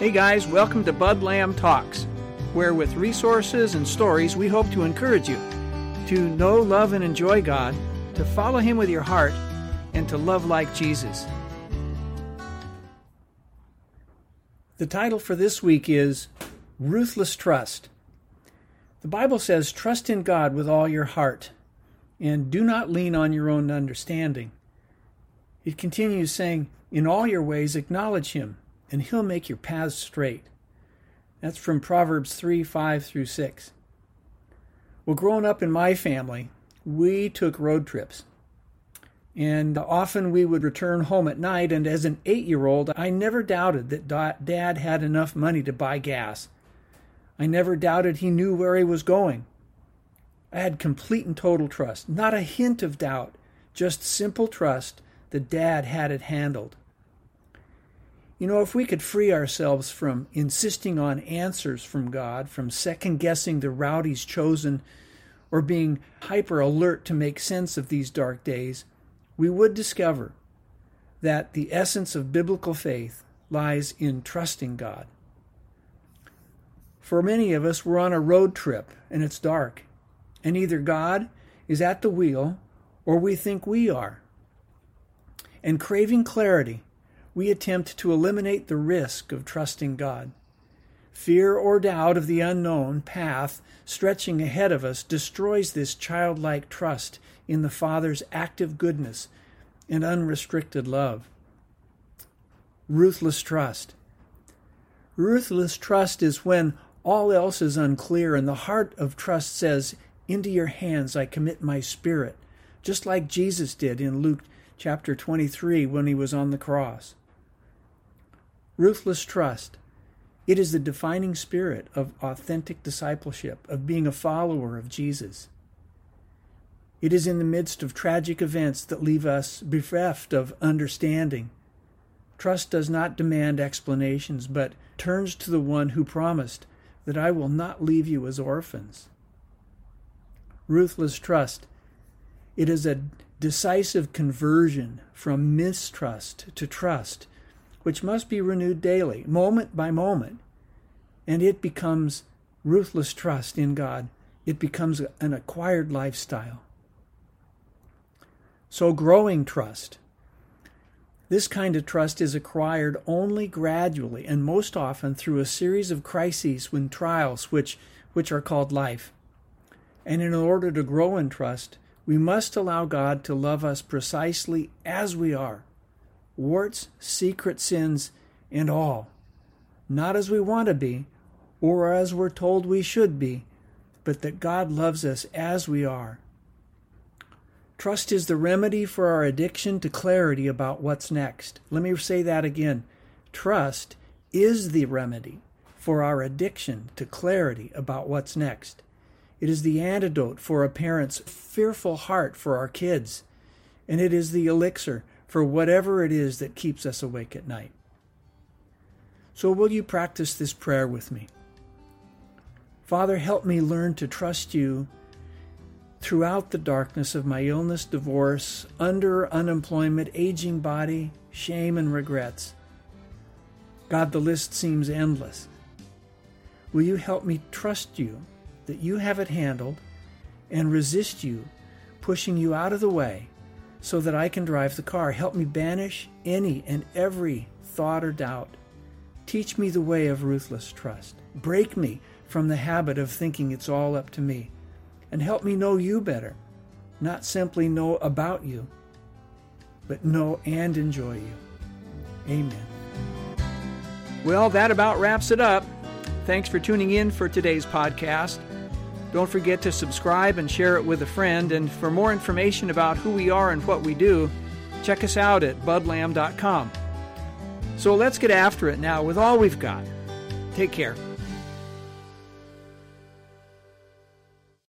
Hey guys, welcome to Bud Lamb Talks, where with resources and stories we hope to encourage you to know, love, and enjoy God, to follow Him with your heart, and to love like Jesus. The title for this week is Ruthless Trust. The Bible says, Trust in God with all your heart, and do not lean on your own understanding. It continues saying, In all your ways acknowledge Him, and He'll make your paths straight. That's from Proverbs 3 5 through 6. Well, growing up in my family, we took road trips. And often we would return home at night, and as an eight year old, I never doubted that dad had enough money to buy gas. I never doubted he knew where he was going. I had complete and total trust, not a hint of doubt, just simple trust that Dad had it handled. You know, if we could free ourselves from insisting on answers from God, from second guessing the route He's chosen, or being hyper alert to make sense of these dark days, we would discover that the essence of biblical faith lies in trusting God. For many of us, we're on a road trip and it's dark, and either God is at the wheel or we think we are. And craving clarity, we attempt to eliminate the risk of trusting God. Fear or doubt of the unknown path stretching ahead of us destroys this childlike trust in the Father's active goodness and unrestricted love. Ruthless trust. Ruthless trust is when all else is unclear, and the heart of trust says, Into your hands I commit my spirit, just like Jesus did in Luke chapter 23 when he was on the cross. Ruthless trust. It is the defining spirit of authentic discipleship, of being a follower of Jesus. It is in the midst of tragic events that leave us bereft of understanding. Trust does not demand explanations, but turns to the one who promised, that I will not leave you as orphans. Ruthless trust. It is a decisive conversion from mistrust to trust, which must be renewed daily, moment by moment. And it becomes ruthless trust in God. It becomes an acquired lifestyle. So, growing trust. This kind of trust is acquired only gradually and most often through a series of crises and trials which, which are called life. And in order to grow in trust, we must allow God to love us precisely as we are warts, secret sins, and all. Not as we want to be, or as we're told we should be, but that God loves us as we are Trust is the remedy for our addiction to clarity about what's next. Let me say that again. Trust is the remedy for our addiction to clarity about what's next. It is the antidote for a parent's fearful heart for our kids, and it is the elixir for whatever it is that keeps us awake at night. So, will you practice this prayer with me? Father, help me learn to trust you throughout the darkness of my illness, divorce, under unemployment, aging body, shame, and regrets. God, the list seems endless. Will you help me trust you that you have it handled and resist you pushing you out of the way so that I can drive the car? Help me banish any and every thought or doubt. Teach me the way of ruthless trust. Break me from the habit of thinking it's all up to me and help me know you better. Not simply know about you, but know and enjoy you. Amen. Well, that about wraps it up. Thanks for tuning in for today's podcast. Don't forget to subscribe and share it with a friend. And for more information about who we are and what we do, check us out at budlam.com. So let's get after it now with all we've got. Take care.